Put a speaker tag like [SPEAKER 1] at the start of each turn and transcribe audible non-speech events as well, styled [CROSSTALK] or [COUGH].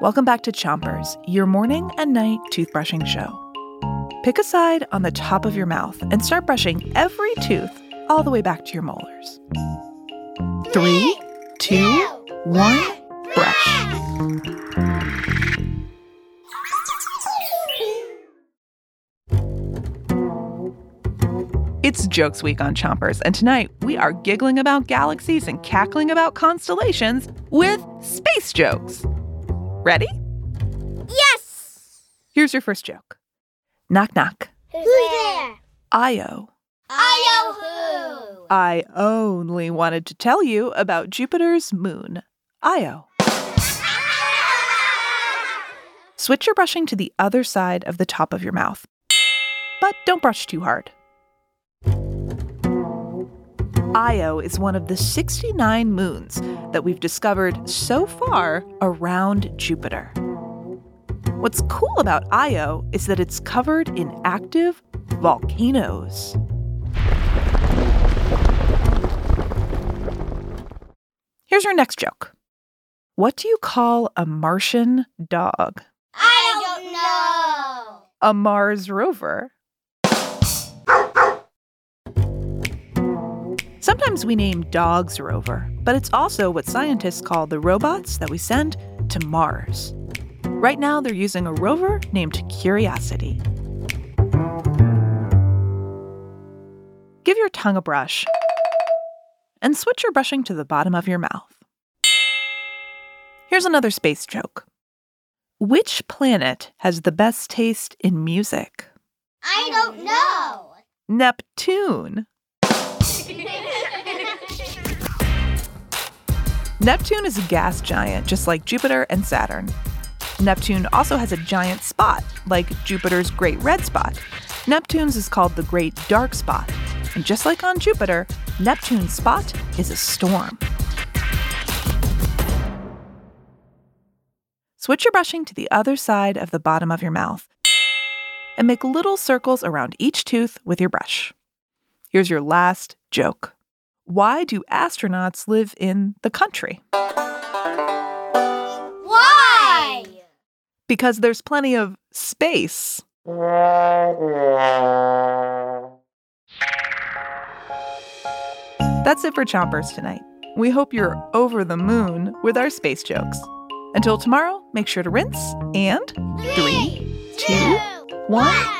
[SPEAKER 1] Welcome back to Chompers, your morning and night toothbrushing show. Pick a side on the top of your mouth and start brushing every tooth all the way back to your molars. Three, two, one, brush. It's Jokes Week on Chompers, and tonight we are giggling about galaxies and cackling about constellations with space jokes. Ready?
[SPEAKER 2] Yes!
[SPEAKER 1] Here's your first joke. Knock knock.
[SPEAKER 2] Who's there?
[SPEAKER 1] Io.
[SPEAKER 2] I who?
[SPEAKER 1] I only wanted to tell you about Jupiter's moon, Io. [LAUGHS] Switch your brushing to the other side of the top of your mouth. But don't brush too hard. Io is one of the 69 moons that we've discovered so far around Jupiter. What's cool about Io is that it's covered in active volcanoes. Here's your next joke. What do you call a Martian dog?
[SPEAKER 2] I don't know.
[SPEAKER 1] A Mars rover. Sometimes we name dogs rover, but it's also what scientists call the robots that we send to Mars. Right now, they're using a rover named Curiosity. Give your tongue a brush and switch your brushing to the bottom of your mouth. Here's another space joke. Which planet has the best taste in music?
[SPEAKER 2] I don't know.
[SPEAKER 1] Neptune. Neptune is a gas giant, just like Jupiter and Saturn. Neptune also has a giant spot, like Jupiter's Great Red Spot. Neptune's is called the Great Dark Spot. And just like on Jupiter, Neptune's spot is a storm. Switch your brushing to the other side of the bottom of your mouth and make little circles around each tooth with your brush. Here's your last joke. Why do astronauts live in the country?
[SPEAKER 2] Why?
[SPEAKER 1] Because there's plenty of space. That's it for Chompers tonight. We hope you're over the moon with our space jokes. Until tomorrow, make sure to rinse and three, two, one,